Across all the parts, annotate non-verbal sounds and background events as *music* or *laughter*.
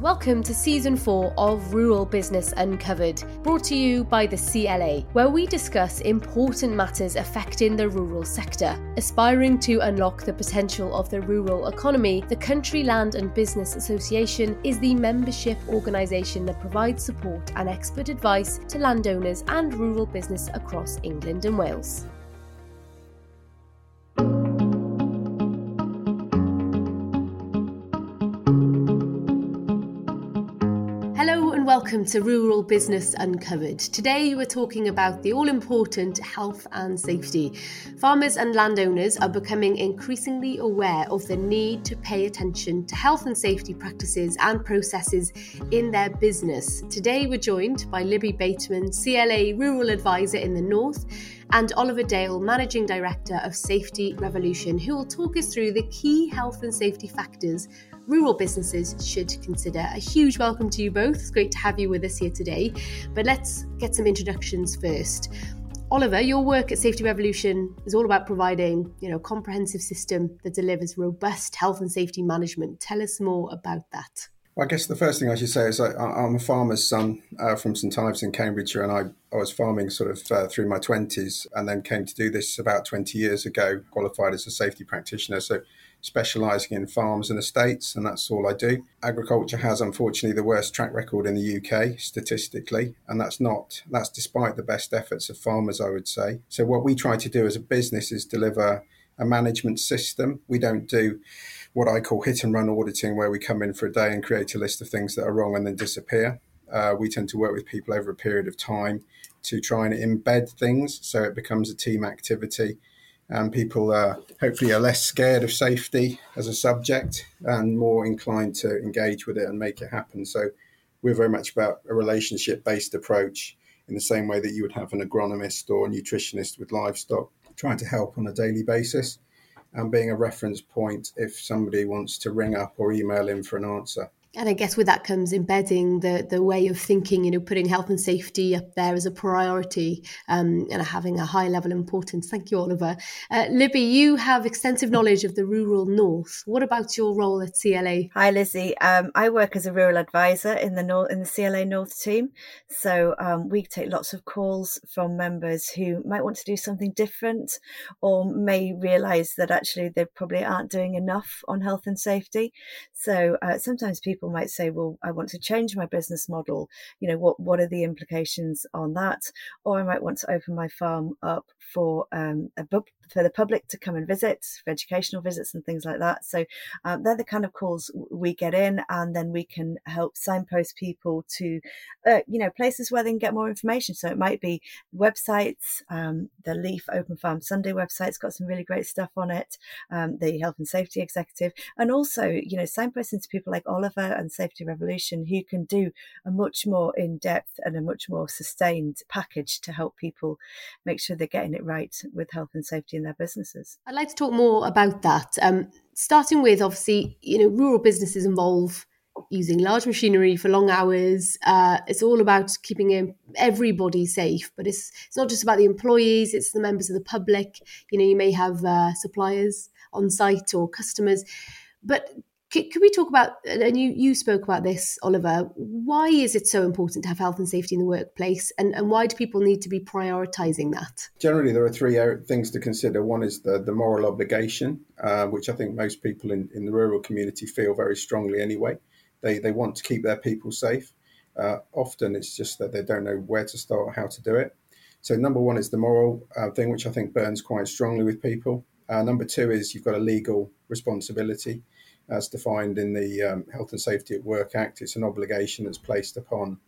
Welcome to season four of Rural Business Uncovered, brought to you by the CLA, where we discuss important matters affecting the rural sector. Aspiring to unlock the potential of the rural economy, the Country Land and Business Association is the membership organisation that provides support and expert advice to landowners and rural business across England and Wales. Welcome to Rural Business Uncovered. Today we're talking about the all important health and safety. Farmers and landowners are becoming increasingly aware of the need to pay attention to health and safety practices and processes in their business. Today we're joined by Libby Bateman, CLA Rural Advisor in the North and Oliver Dale, Managing Director of Safety Revolution, who will talk us through the key health and safety factors rural businesses should consider. A huge welcome to you both. It's great to have you with us here today. But let's get some introductions first. Oliver, your work at Safety Revolution is all about providing, you know, a comprehensive system that delivers robust health and safety management. Tell us more about that. Well, I guess the first thing I should say is I, am a farmer's son uh, from St Ives in Cambridgeshire, and I, I was farming sort of uh, through my 20s and then came to do this about 20 years ago, qualified as a safety practitioner. So specialising in farms and estates, and that's all I do. Agriculture has unfortunately the worst track record in the UK statistically, and that's not that's despite the best efforts of farmers, I would say. So what we try to do as a business is deliver a management system. We don't do what I call hit and run auditing, where we come in for a day and create a list of things that are wrong and then disappear. Uh, we tend to work with people over a period of time to try and embed things so it becomes a team activity and people hopefully are less scared of safety as a subject and more inclined to engage with it and make it happen. So we're very much about a relationship based approach in the same way that you would have an agronomist or a nutritionist with livestock, trying to help on a daily basis and being a reference point if somebody wants to ring up or email in for an answer and I guess with that comes embedding the the way of thinking, you know, putting health and safety up there as a priority um, and having a high level of importance. Thank you, Oliver. Uh, Libby, you have extensive knowledge of the rural north. What about your role at CLA? Hi, Lizzie. Um, I work as a rural advisor in the north in the CLA North team. So um, we take lots of calls from members who might want to do something different, or may realise that actually they probably aren't doing enough on health and safety. So uh, sometimes people people might say, well, I want to change my business model. You know, what, what are the implications on that? Or I might want to open my farm up for um, a book for the public to come and visit, for educational visits and things like that. So um, they're the kind of calls we get in, and then we can help signpost people to, uh, you know, places where they can get more information. So it might be websites. Um, the Leaf Open Farm Sunday website's got some really great stuff on it. Um, the Health and Safety Executive, and also, you know, signposting to people like Oliver and Safety Revolution who can do a much more in depth and a much more sustained package to help people make sure they're getting it right with health and safety in their businesses. I'd like to talk more about that. Um, starting with obviously, you know, rural businesses involve using large machinery for long hours. Uh, it's all about keeping everybody safe, but it's it's not just about the employees; it's the members of the public. You know, you may have uh, suppliers on site or customers, but could, we talk about, and you, you spoke about this, Oliver, why is it so important to have health and safety in the workplace and, and why do people need to be prioritising that? Generally, there are three things to consider. One is the, the moral obligation, uh, which I think most people in, in the rural community feel very strongly anyway. They, they want to keep their people safe. Uh, often it's just that they don't know where to start or how to do it. So, number one is the moral uh, thing, which I think burns quite strongly with people. Uh, number two is you've got a legal responsibility as defined in the um, Health and Safety at Work Act. It's an obligation that's placed upon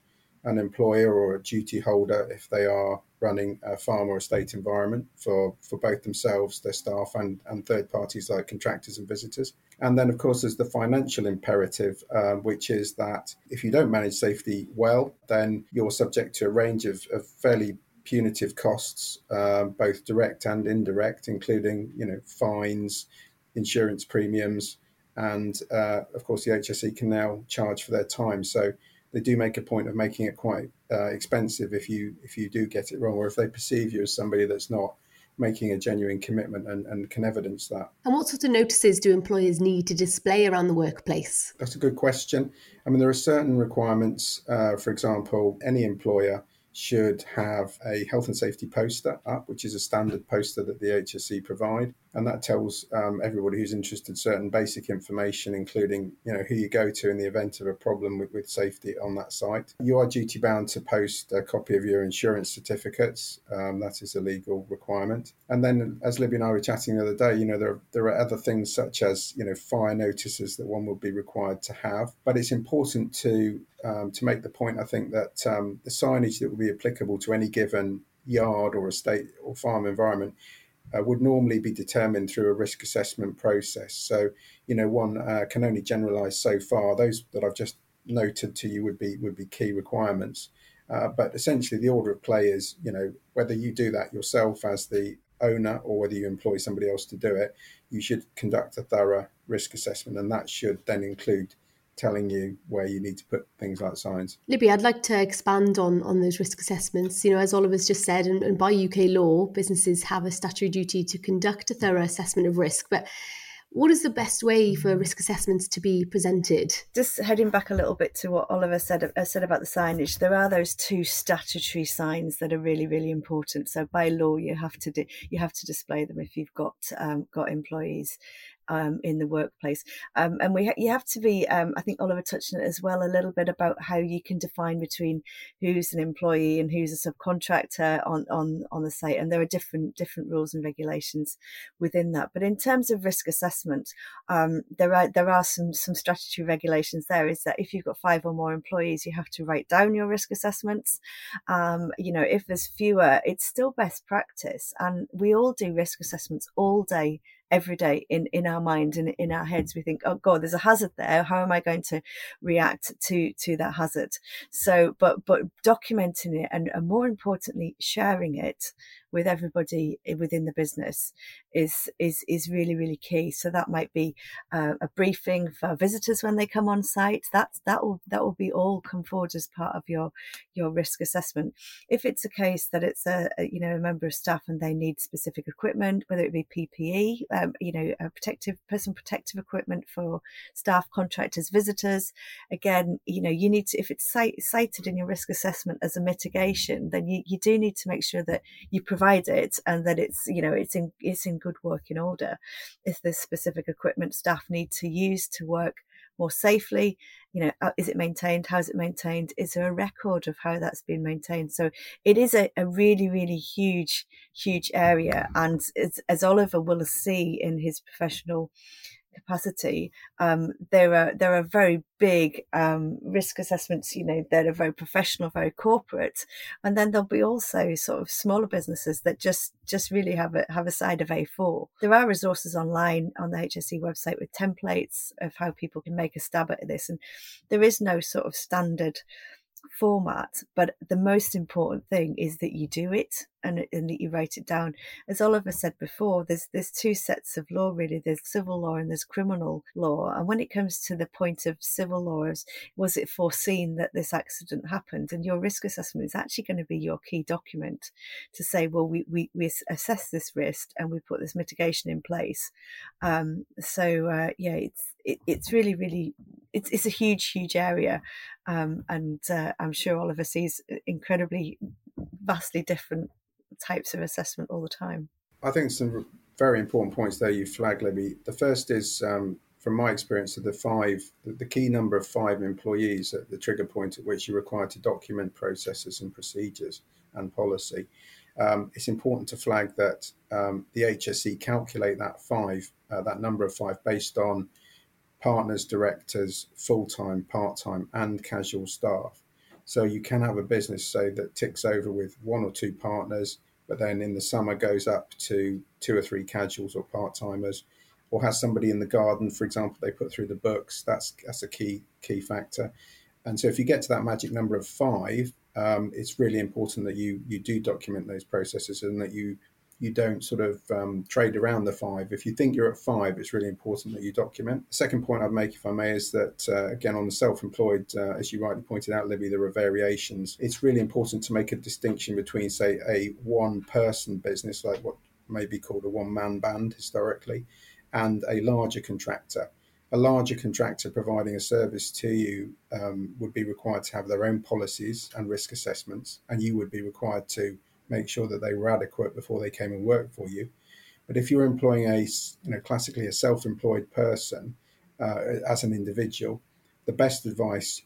an employer or a duty holder if they are running a farm or estate environment for, for both themselves, their staff, and, and third parties like contractors and visitors. And then, of course, there's the financial imperative, um, which is that if you don't manage safety well, then you're subject to a range of, of fairly punitive costs, uh, both direct and indirect, including you know fines, insurance premiums, and uh, of course the HSE can now charge for their time. So they do make a point of making it quite uh, expensive if you if you do get it wrong, or if they perceive you as somebody that's not making a genuine commitment and, and can evidence that. And what sort of notices do employers need to display around the workplace? That's a good question. I mean, there are certain requirements. Uh, for example, any employer should have a health and safety poster up, which is a standard poster that the HSE provide, and that tells um, everybody who's interested certain basic information, including you know who you go to in the event of a problem with, with safety on that site. You are duty bound to post a copy of your insurance certificates. Um, that is a legal requirement. And then, as Libby and I were chatting the other day, you know there there are other things such as you know fire notices that one will be required to have, but it's important to um, to make the point, I think that um, the signage that would be applicable to any given yard or estate or farm environment uh, would normally be determined through a risk assessment process. So, you know, one uh, can only generalise so far. Those that I've just noted to you would be would be key requirements. Uh, but essentially, the order of play is, you know, whether you do that yourself as the owner or whether you employ somebody else to do it, you should conduct a thorough risk assessment, and that should then include telling you where you need to put things like signs. Libby, I'd like to expand on on those risk assessments. You know, as Oliver's just said, and, and by UK law, businesses have a statutory duty to conduct a thorough assessment of risk, but what is the best way for risk assessments to be presented? Just heading back a little bit to what Oliver said uh, said about the signage, there are those two statutory signs that are really really important. So by law, you have to do, you have to display them if you've got um, got employees um, in the workplace. Um, and we ha- you have to be, um, I think Oliver touched on it as well, a little bit about how you can define between who's an employee and who's a subcontractor on, on, on the site. And there are different, different rules and regulations within that. But in terms of risk assessment, um, there are, there are some, some statutory regulations there is that if you've got five or more employees, you have to write down your risk assessments. Um, you know, if there's fewer, it's still best practice. And we all do risk assessments all day every day in in our mind and in our heads we think oh god there's a hazard there. How am i going to react to to that hazard? So but but documenting it and, and more importantly sharing it with everybody within the business is is is really really key. So that might be uh, a briefing for visitors when they come on site. That that will that will be all come forward as part of your your risk assessment. If it's a case that it's a, a you know a member of staff and they need specific equipment, whether it be PPE, um, you know, protective person protective equipment for staff, contractors, visitors. Again, you know, you need to if it's cited in your risk assessment as a mitigation, then you, you do need to make sure that you provide provide it and that it's you know it's in it's in good working order. If there's specific equipment staff need to use to work more safely? You know uh, is it maintained? How's it maintained? Is there a record of how that's been maintained? So it is a, a really really huge huge area. And as, as oliver will see in his professional capacity, um, there are there are very big um, risk assessments. You know, that are very professional, very corporate, and then there'll be also sort of smaller businesses that just just really have a have a side of A4. There are resources online on the HSE website with templates of how people can make a stab at this, and there is no sort of standard format, but the most important thing is that you do it and, and that you write it down. As Oliver said before, there's there's two sets of law really. There's civil law and there's criminal law. And when it comes to the point of civil laws, was it foreseen that this accident happened? And your risk assessment is actually going to be your key document to say, well, we we, we assess this risk and we put this mitigation in place. Um, so uh, yeah, it's it, it's really really it's it's a huge huge area, um, and uh, I'm sure Oliver sees incredibly vastly different types of assessment all the time. I think some very important points there you flag, Libby. The first is, um, from my experience, of the five, the, key number of five employees at the trigger point at which you're required to document processes and procedures and policy. Um, it's important to flag that um, the HSE calculate that five, uh, that number of five, based on partners, directors, full time, part time, and casual staff. So you can have a business, say, that ticks over with one or two partners, but then in the summer goes up to two or three casuals or part timers, or has somebody in the garden, for example, they put through the books. That's that's a key key factor. And so if you get to that magic number of five, um, it's really important that you you do document those processes and that you you don't sort of um, trade around the five. If you think you're at five, it's really important that you document. The second point I'd make, if I may, is that uh, again on the self-employed, uh, as you rightly pointed out, Libby, there are variations. It's really important to make a distinction between, say, a one-person business like what may be called a one man band historically, and a larger contractor. A larger contractor providing a service to you um, would be required to have their own policies and risk assessments, and you would be required to make sure that they were adequate before they came and worked for you. But if you're employing a, you know, classically a self-employed person uh, as an individual, the best advice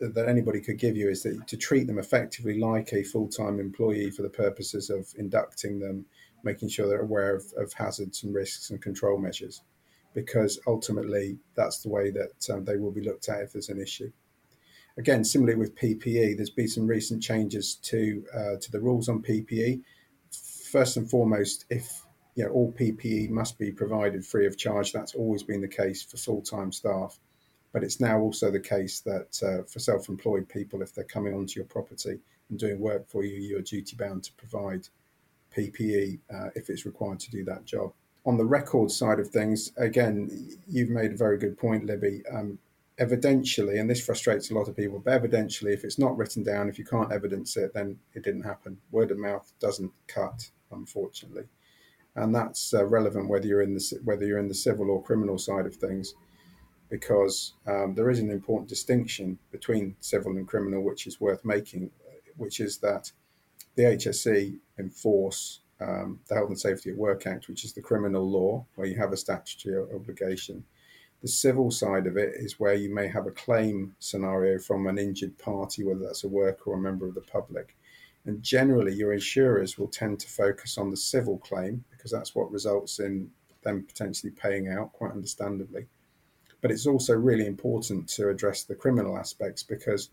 that anybody could give you is that to treat them effectively like a full-time employee for the purposes of inducting them, making sure they're aware of, of hazards and risks and control measures, because ultimately that's the way that um, they will be looked at if there's an issue. Again, similarly with PPE, there's been some recent changes to uh, to the rules on PPE. First and foremost, if you know, all PPE must be provided free of charge. That's always been the case for full-time staff, but it's now also the case that uh, for self-employed people, if they're coming onto your property and doing work for you, you're duty bound to provide PPE uh, if it's required to do that job. On the record side of things, again, you've made a very good point, Libby. Um, evidentially, and this frustrates a lot of people, but evidentially, if it's not written down, if you can't evidence it, then it didn't happen. Word of mouth doesn't cut, unfortunately, and that's uh, relevant whether you're in the whether you're in the civil or criminal side of things, because um, there is an important distinction between civil and criminal, which is worth making, which is that the HSE enforce um, the Health and Safety at Work Act, which is the criminal law, where you have a statutory obligation the civil side of it is where you may have a claim scenario from an injured party, whether that's a worker or a member of the public. And generally, your insurers will tend to focus on the civil claim because that's what results in them potentially paying out, quite understandably. But it's also really important to address the criminal aspects because,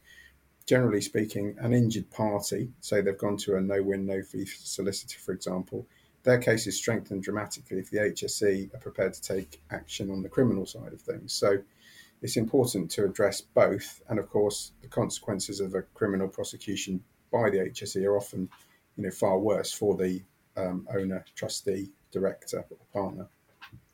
generally speaking, an injured party, say they've gone to a no win, no fee solicitor, for example, their case is strengthened dramatically if the HSE are prepared to take action on the criminal side of things. So it's important to address both. And of course, the consequences of a criminal prosecution by the HSE are often, you know, far worse for the um, owner, trustee, director, or partner.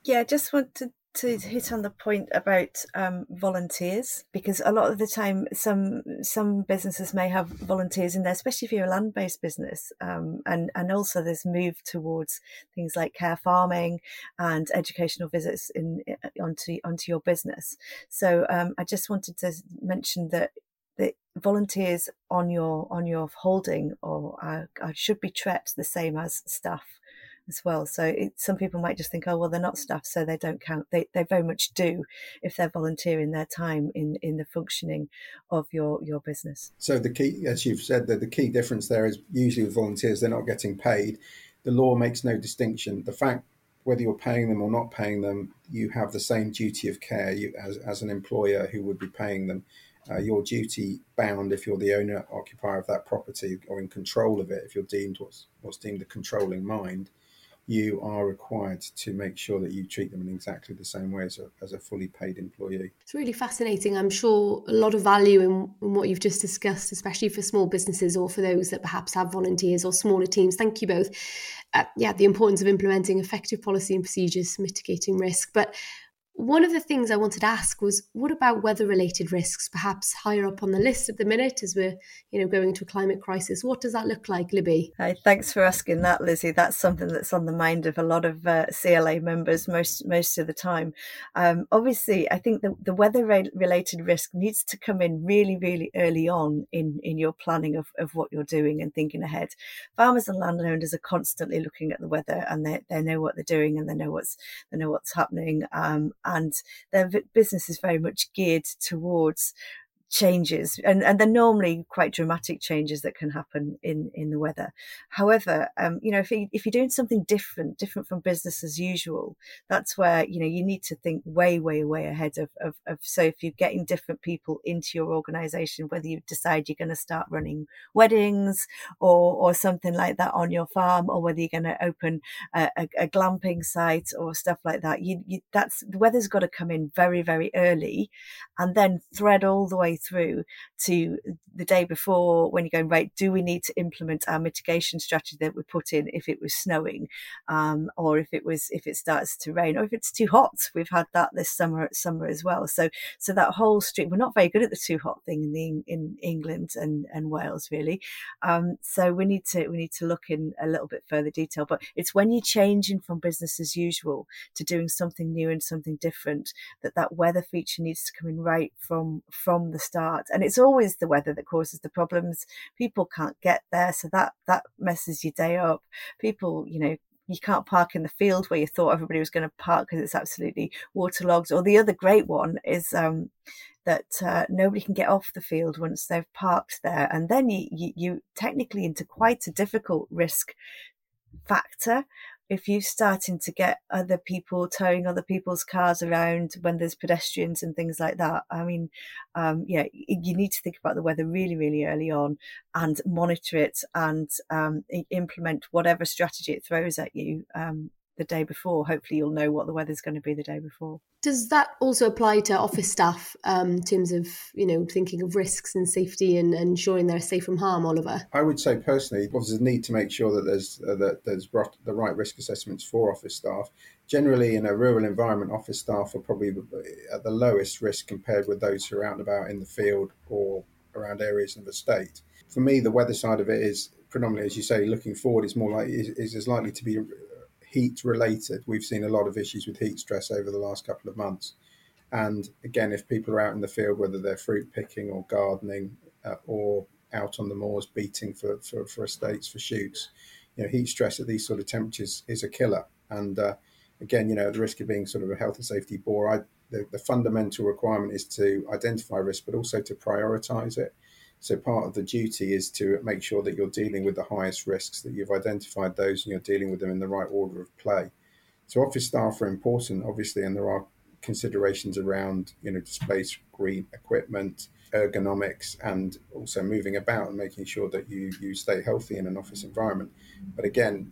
Yeah, I just want to hit on the point about um, volunteers because a lot of the time some some businesses may have volunteers in there especially if you're a land-based business um, and and also there's move towards things like care farming and educational visits in onto onto your business. So um, I just wanted to mention that the volunteers on your on your holding or uh, should be treated the same as staff as well. So it, some people might just think, oh, well, they're not staff, so they don't count. They, they very much do if they're volunteering their time in, in the functioning of your, your business. So the key, as you've said, the, the key difference there is usually with volunteers, they're not getting paid. The law makes no distinction. The fact whether you're paying them or not paying them, you have the same duty of care you, as, as an employer who would be paying them. Uh, your duty bound if you're the owner occupier of that property or in control of it if you're deemed what's what's deemed the controlling mind you are required to make sure that you treat them in exactly the same way as a, as a fully paid employee. It's really fascinating. I'm sure a lot of value in, in what you've just discussed, especially for small businesses or for those that perhaps have volunteers or smaller teams. Thank you both. Uh, yeah, the importance of implementing effective policy and procedures, mitigating risk. But one of the things I wanted to ask was what about weather related risks, perhaps higher up on the list at the minute as we're you know going into a climate crisis? What does that look like, Libby? Hi, thanks for asking that, Lizzie. That's something that's on the mind of a lot of uh, CLA members most most of the time. Um, obviously, I think the, the weather related risk needs to come in really, really early on in, in your planning of, of what you're doing and thinking ahead. Farmers and landowners are constantly looking at the weather and they, they know what they're doing and they know what's they know what's happening. Um, and their business is very much geared towards changes and, and they're normally quite dramatic changes that can happen in in the weather. However um, you know if, you, if you're doing something different different from business as usual that's where you know you need to think way way way ahead of, of, of so if you're getting different people into your organization whether you decide you're going to start running weddings or or something like that on your farm or whether you're going to open a, a, a, glamping site or stuff like that you, you that's the weather's got to come in very very early and then thread all the way through to the day before when you're going right do we need to implement our mitigation strategy that we put in if it was snowing um, or if it was if it starts to rain or if it's too hot? We've had that this summer summer as well. So so that whole street we're not very good at the too hot thing in the in england and and wales really. Um, so we need to we need to look in a little bit further detail but it's when you're changing from business as usual to doing something new and something different that that weather feature needs to come in right from from the start and it's always the weather that causes the problems. People can't get there so that that messes your day up. People you know you can't park in the field where you thought everybody was going to park because it's absolutely waterlogged. Or the other great one is um, that uh, nobody can get off the field once they've parked there, and then you, you you technically into quite a difficult risk factor if you're starting to get other people towing other people's cars around when there's pedestrians and things like that, I mean, um, yeah, you need to think about the weather really, really early on and monitor it and um, implement whatever strategy it throws at you um, the day before. Hopefully, you'll know what the weather's going to be the day before. Does that also apply to office staff um, in terms of you know thinking of risks and safety and, ensuring they're safe from harm, Oliver? I would say personally, there's a need to make sure that there's uh, that there's the right risk assessments for office staff. Generally, in a rural environment, office staff are probably at the lowest risk compared with those who are out and about in the field or around areas of the state. For me, the weather side of it is predominantly, as you say, looking forward is more like is, is likely to be heat related. We've seen a lot of issues with heat stress over the last couple of months. And again, if people are out in the field, whether they're fruit picking or gardening uh, or out on the moors beating for, for, for estates, for shoots, you know, heat stress at these sort of temperatures is a killer. And uh, again, you know, at the risk of being sort of a health and safety bore, I, the, the fundamental requirement is to identify risk, but also to prioritize it. So part of the duty is to make sure that you're dealing with the highest risks, that you've identified those and you're dealing with them in the right order of play. So office staff are important, obviously, and there are considerations around, you know, display screen equipment, ergonomics, and also moving about and making sure that you you stay healthy in an office environment. But again,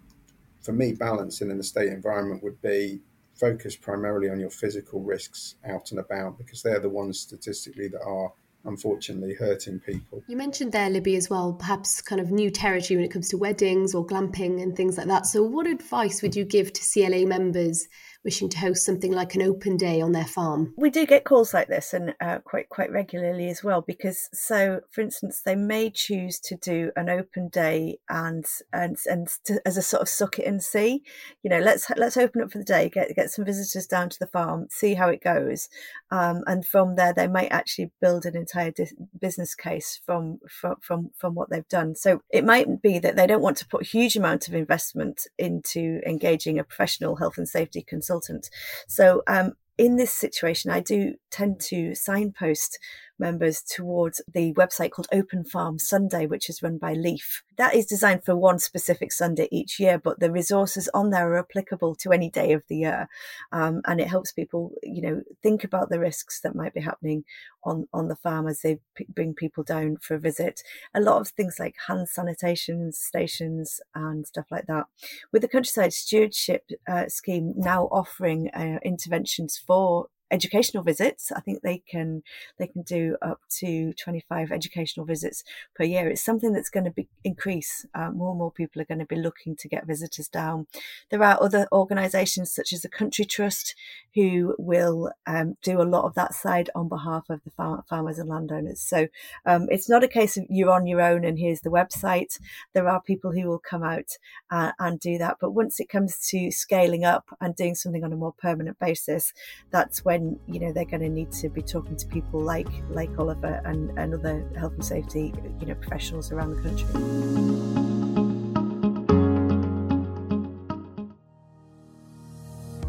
for me, balance in an estate environment would be focused primarily on your physical risks out and about because they're the ones statistically that are unfortunately hurting people. You mentioned there, Libby, as well, perhaps kind of new territory when it comes to weddings or glamping and things like that. So, what advice would you give to CLA members wishing to host something like an open day on their farm. We do get calls like this, and uh, quite quite regularly as well. Because so, for instance, they may choose to do an open day and and and to, as a sort of suck it and see. You know, let's let's open up for the day, get get some visitors down to the farm, see how it goes, um, and from there they might actually build an entire di- business case from from from from what they've done. So it might be that they don't want to put a huge amount of investment into engaging a professional health and safety consultant consultant. So um, in this situation, I do tend to signpost members towards the website called Open Farm Sunday, which is run by Leaf. That is designed for one specific Sunday each year, but the resources on there are applicable to any day of the year. Um, and it helps people, you know, think about the risks that might be happening on, on the farm as they p- bring people down for a visit. A lot of things like hand sanitation stations and stuff like that. With the Countryside Stewardship uh, Scheme now offering uh, interventions for educational visits. I think they can they can do up to 25 educational visits per year. It's something that's going to be increase. Uh, more and more people are going to be looking to get visitors down. There are other organisations such as the Country Trust who will um, do a lot of that side on behalf of the farm, farmers and landowners. So um, it's not a case of you're on your own and here's the website. There are people who will come out uh, and do that. But once it comes to scaling up and doing something on a more permanent basis, that's when then you know they're going to need to be talking to people like like Oliver and, and other health and safety you know professionals around the country.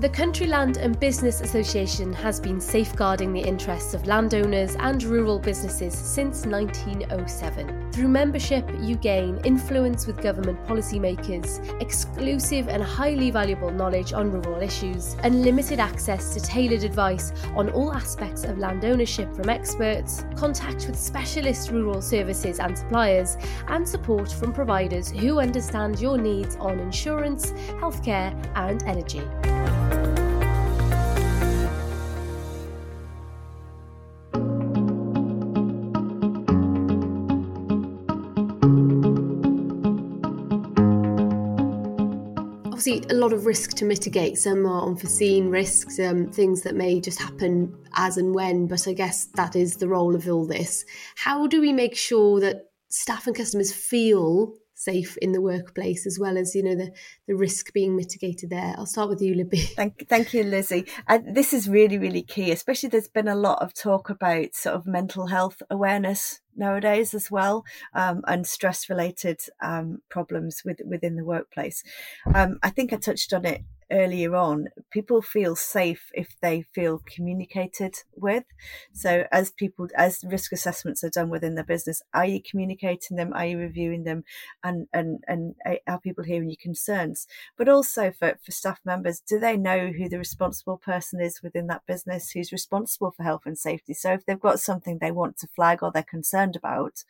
The Country Land and Business Association has been safeguarding the interests of landowners and rural businesses since 1907. Through membership, you gain influence with government policymakers, exclusive and highly valuable knowledge on rural issues, unlimited access to tailored advice on all aspects of land ownership from experts, contact with specialist rural services and suppliers, and support from providers who understand your needs on insurance, healthcare, and energy. Obviously a lot of risk to mitigate. Some are unforeseen risks, um, things that may just happen as and when, but I guess that is the role of all this. How do we make sure that staff and customers feel safe in the workplace as well as you know the the risk being mitigated there. I'll start with you libby. *laughs* Thank, thank you lizzie. And this is really really key especially there's been a lot of talk about sort of mental health awareness nowadays as well, um, and stress related um, problems with, within the workplace. Um, I think I touched on it earlier on. People feel safe if they feel communicated with. So as people, as risk assessments are done within the business, are you communicating them? Are you reviewing them? And, and, and are people hearing your concerns? But also for, for staff members, do they know who the responsible person is within that business who's responsible for health and safety? So if they've got something they want to flag or they're concerned concerned about,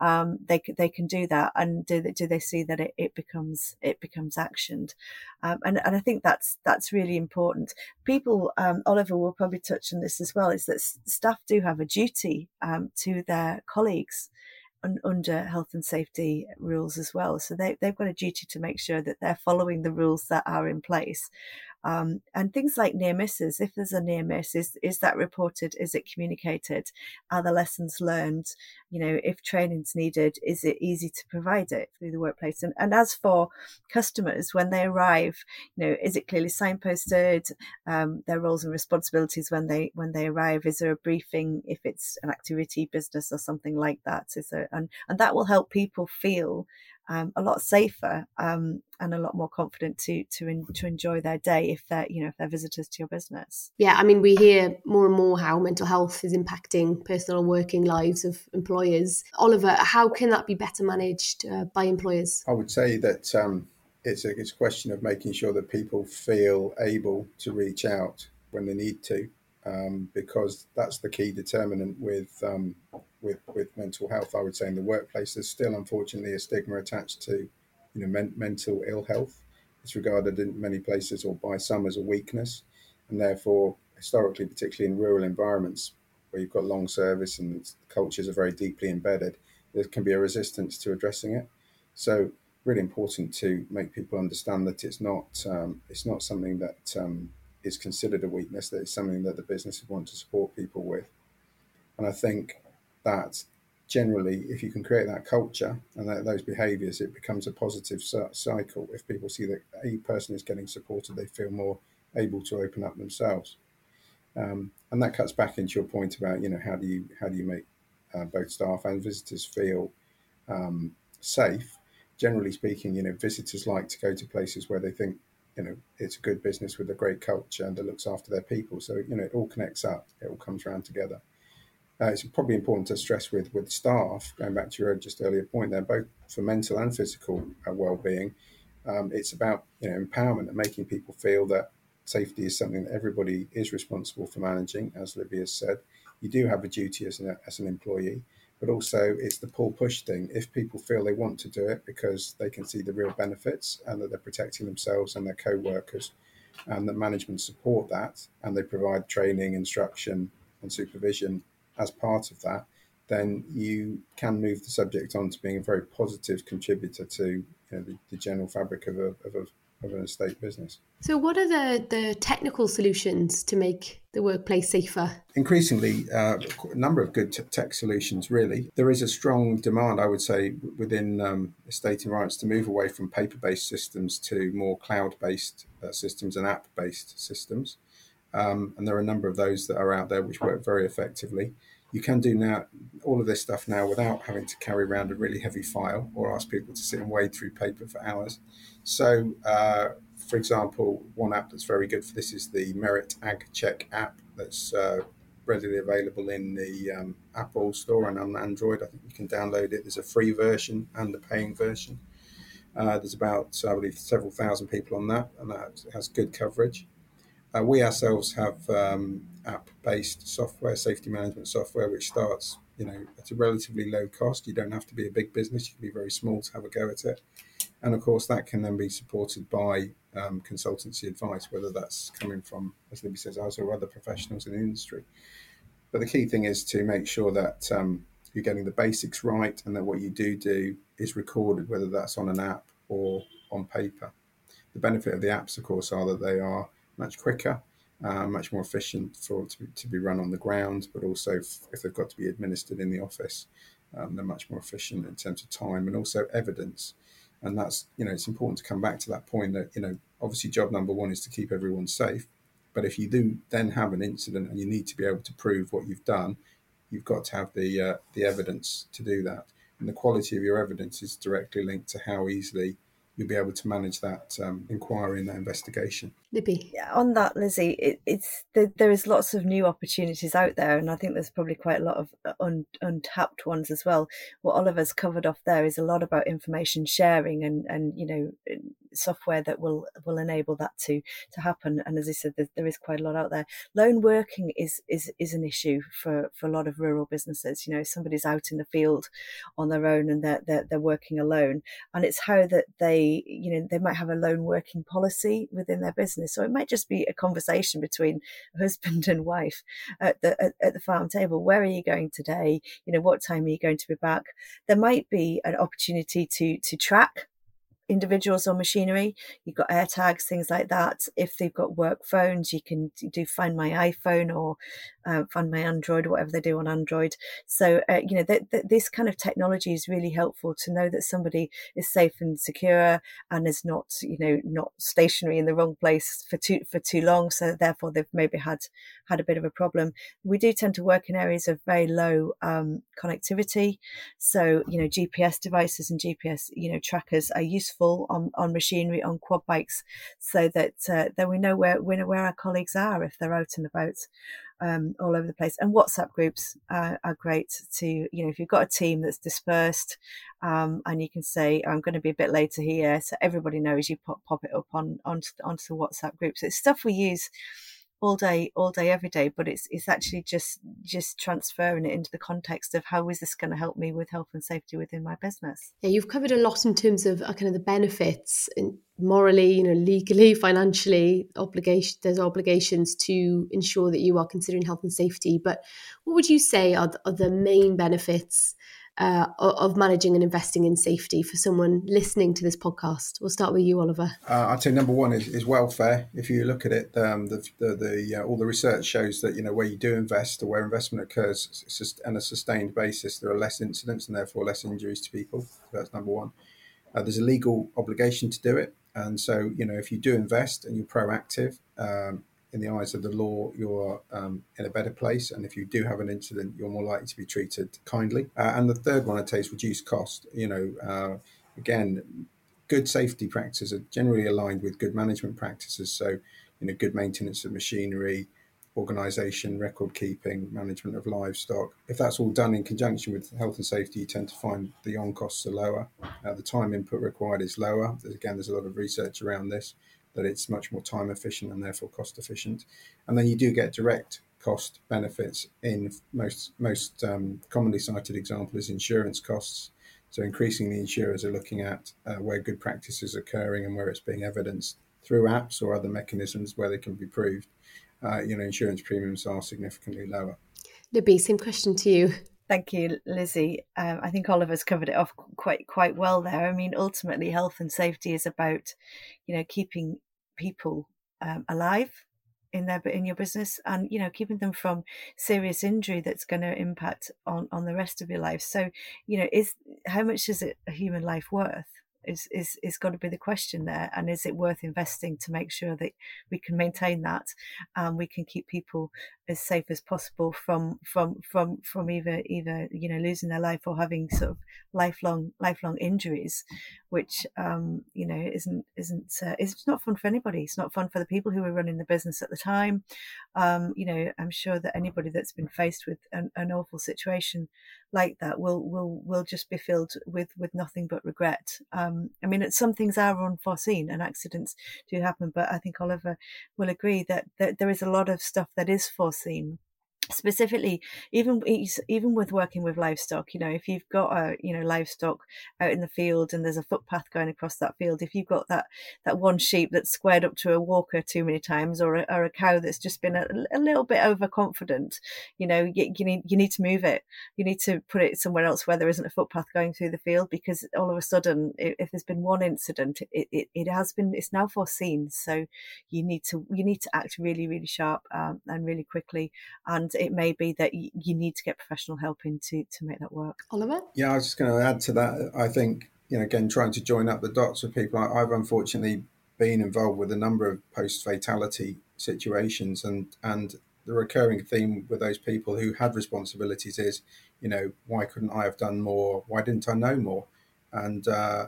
um, they they can do that, and do they, do they see that it, it becomes it becomes actioned, um, and and I think that's that's really important. People, um, Oliver will probably touch on this as well, is that staff do have a duty um, to their colleagues under health and safety rules as well. So they, they've got a duty to make sure that they're following the rules that are in place. Um, and things like near misses, if there's a near miss, is, is that reported? Is it communicated? Are the lessons learned? You know, if training's needed, is it easy to provide it through the workplace? And, and as for customers, when they arrive, you know, is it clearly signposted? Um, their roles and responsibilities when they when they arrive? Is there a briefing if it's an activity business or something like that? Is there, and, and that will help people feel um, a lot safer um, and a lot more confident to to in, to enjoy their day if they're you know if they're visitors to your business. Yeah, I mean we hear more and more how mental health is impacting personal and working lives of employers. Oliver, how can that be better managed uh, by employers? I would say that um, it's a it's a question of making sure that people feel able to reach out when they need to, um, because that's the key determinant with um, with with mental health. I would say in the workplace, there's still unfortunately a stigma attached to you know men- mental ill health. It's regarded in many places or by some as a weakness, and therefore historically, particularly in rural environments where you've got long service and cultures are very deeply embedded, there can be a resistance to addressing it. So really important to make people understand that it's not um, it's not something that um, is considered a weakness. That it's something that the businesses want to support people with. And I think that generally, if you can create that culture and that, those behaviours, it becomes a positive cycle. If people see that a person is getting supported, they feel more able to open up themselves. Um, and that cuts back into your point about you know how do you how do you make uh, both staff and visitors feel um, safe. Generally speaking, you know visitors like to go to places where they think you know it's a good business with a great culture and that looks after their people. So you know it all connects up. It all comes around together. Uh, it's probably important to stress with with staff. Going back to your just earlier point, there, both for mental and physical uh, well-being. Um, it's about you know empowerment and making people feel that safety is something that everybody is responsible for managing. As has said, you do have a duty as an as an employee, but also it's the pull push thing. If people feel they want to do it because they can see the real benefits and that they're protecting themselves and their co-workers, and that management support that and they provide training, instruction, and supervision as part of that, then you can move the subject on to being a very positive contributor to you know, the, the, general fabric of, a, of, a, of an estate business. So, what are the, the technical solutions to make the workplace safer? Increasingly, uh, a number of good t- tech solutions, really. There is a strong demand, I would say, within um, estate environments to move away from paper based systems to more cloud based uh, systems and app based systems. Um, and there are a number of those that are out there which work very effectively. You can do now all of this stuff now without having to carry around a really heavy file or ask people to sit and wade through paper for hours. So, uh, for example, one app that's very good for this is the Merit Ag Check app that's uh, readily available in the um, Apple Store and on Android. I think you can download it. There's a free version and a paying version. Uh, there's about, I believe, several thousand people on that, and that has good coverage. Uh, we ourselves have um, app-based software, safety management software, which starts, you know, at a relatively low cost. You don't have to be a big business; you can be very small to have a go at it. And of course, that can then be supported by um, consultancy advice, whether that's coming from, as Libby says, us or other professionals in the industry. But the key thing is to make sure that um, you're getting the basics right, and that what you do do is recorded, whether that's on an app or on paper. The benefit of the apps, of course, are that they are much quicker, uh, much more efficient for to to be run on the ground, but also if, if they've got to be administered in the office, um, they're much more efficient in terms of time and also evidence. And that's you know it's important to come back to that point that you know obviously job number one is to keep everyone safe, but if you do then have an incident and you need to be able to prove what you've done, you've got to have the uh, the evidence to do that. And the quality of your evidence is directly linked to how easily you'll be able to manage that um, inquiry and that investigation. Libby. Yeah, on that, Lizzie, it, it's the, there is lots of new opportunities out there, and I think there's probably quite a lot of uh, un, untapped ones as well. What Oliver's covered off there is a lot about information sharing and and you know software that will will enable that to to happen. And as I said, there, there is quite a lot out there. Lone working is is is an issue for for a lot of rural businesses. You know, somebody's out in the field on their own and they're they're, they're working alone, and it's how that they you know they might have a lone working policy within their business. So it might just be a conversation between husband *laughs* and wife at the at, at the farm table. Where are you going today? You know, what time are you going to be back? There might be an opportunity to to track individuals or machinery. You've got AirTags, things like that. If they've got work phones, you can do Find My iPhone or uh, Find My Android, whatever they do on Android. So, uh, you know, th- th- this kind of technology is really helpful to know that somebody is safe and secure and is not, you know, not stationary in the wrong place for too for too long. So, therefore, they've maybe had had a bit of a problem. We do tend to work in areas of very low um, connectivity. So, you know, GPS devices and GPS, you know, trackers are useful on, on machinery, on quad bikes, so that uh, then we know where we know where our colleagues are if they're out and about. Um, all over the place. And WhatsApp groups uh, are great to, you know, if you've got a team that's dispersed um, and you can say, I'm going to be a bit later here. So everybody knows you pop, pop it up on, onto, onto the WhatsApp groups. It's stuff we use all day, all day, every day. But it's it's actually just just transferring it into the context of how is this going to help me with health and safety within my business. Yeah, you've covered a lot in terms of uh, kind of the benefits morally, you know, legally, *laughs* financially, obligation. There's obligations to ensure that you are considering health and safety. But what would you say are the, are the main benefits? Uh, of managing and investing in safety for someone listening to this podcast? We'll start with you, Oliver. Uh, I'd say number one is, is welfare. If you look at it, um, the, the, the uh, all the research shows that you know where you do invest or where investment occurs on a sustained basis, there are less incidents and therefore less injuries to people. So that's number one. Uh, there's a legal obligation to do it, and so you know if you do invest and you're proactive, um, in the eyes of the law, you're um, in a better place. And if you do have an incident, you're more likely to be treated kindly. Uh, and the third one I'd say is reduce cost. You know, uh, again, good safety practices are generally aligned with good management practices. So, you know, good maintenance of machinery, organisation, record keeping, management of livestock. If that's all done in conjunction with health and safety, you tend to find the on costs are lower. Uh, the time input required is lower. There's, again, there's a lot of research around this that it's much more time efficient and therefore cost efficient. And then you do get direct cost benefits in most most um, commonly cited example is insurance costs. So increasingly, insurers are looking at uh, where good practice is occurring and where it's being evidenced through apps or other mechanisms where they can be proved. Uh, you know, insurance premiums are significantly lower. Libby, same question to you. Thank you, Lizzie. Um, I think Oliver's covered it off quite quite well there. I mean, ultimately, health and safety is about, you know, keeping people um, alive in their in your business and you know keeping them from serious injury that's going to impact on on the rest of your life so you know is how much is it a human life worth is is is got to be the question there and is it worth investing to make sure that we can maintain that and we can keep people as safe as possible from from from from either either you know losing their life or having sort of lifelong lifelong injuries which um you know isn't isn't uh, it's not fun for anybody. It's not fun for the people who were running the business at the time. Um you know i'm sure that anybody that's been faced with an, an awful situation like that will will will just be filled with with nothing but regret. Um i mean some things are unforeseen and accidents do happen but i think oliver will agree that, that there is a lot of stuff that is foreseen specifically even even with working with livestock you know if you've got a you know livestock out in the field and there's a footpath going across that field if you've got that that one sheep that's squared up to a walker too many times or a, or a cow that's just been a, a little bit overconfident you know you, you, need you need to move it. You need to put it somewhere else where there isn't a footpath going through the field because all of a sudden if, if there's been one incident it, it, it has been it's now foreseen. So you need to you need to act really really sharp um, and really quickly. And it may be that y- you need to get professional help in to, to make that work. Oliver? Yeah, I was just going to add to that. I think, you know, again, trying to join up the dots with people, I, I've unfortunately been involved with a number of post fatality situations and, and the recurring theme with those people who had responsibilities is, you know, why couldn't I have done more? Why didn't I know more? And uh,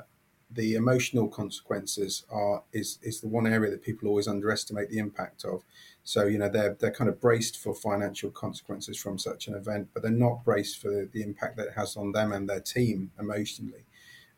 the emotional consequences are is is the one area that people always underestimate the impact of. So you know they're they're kind of braced for financial consequences from such an event, but they're not braced for the, the impact that it has on them and their team emotionally.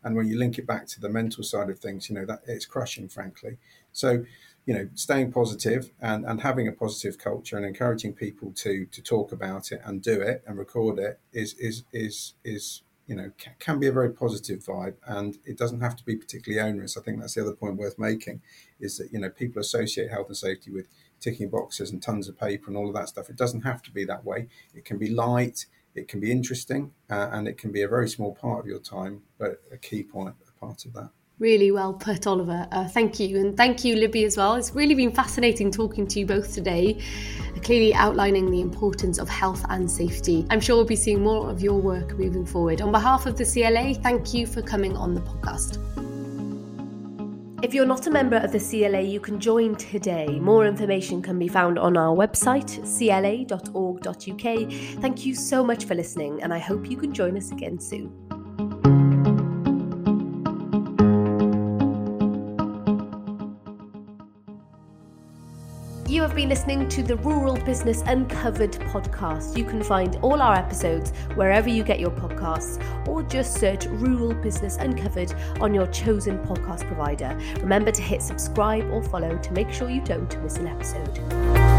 And when you link it back to the mental side of things, you know that it's crushing, frankly. So you know staying positive and, and having a positive culture and encouraging people to to talk about it and do it and record it is is is is you know can be a very positive vibe and it doesn't have to be particularly onerous. I think that's the other point worth making is that you know people associate health and safety with ticking boxes and tons of paper and all of that stuff. It doesn't have to be that way. It can be light it can be interesting uh, and it can be a very small part of your time but a key point a part of that Really well put, Oliver. Uh, thank you. And thank you, Libby, as well. It's really been fascinating talking to you both today, clearly outlining the importance of health and safety. I'm sure we'll be seeing more of your work moving forward. On behalf of the CLA, thank you for coming on the podcast. If you're not a member of the CLA, you can join today. More information can be found on our website, cla.org.uk. Thank you so much for listening, and I hope you can join us again soon. You have been listening to the Rural Business Uncovered podcast. You can find all our episodes wherever you get your podcasts or just search Rural Business Uncovered on your chosen podcast provider. Remember to hit subscribe or follow to make sure you don't miss an episode.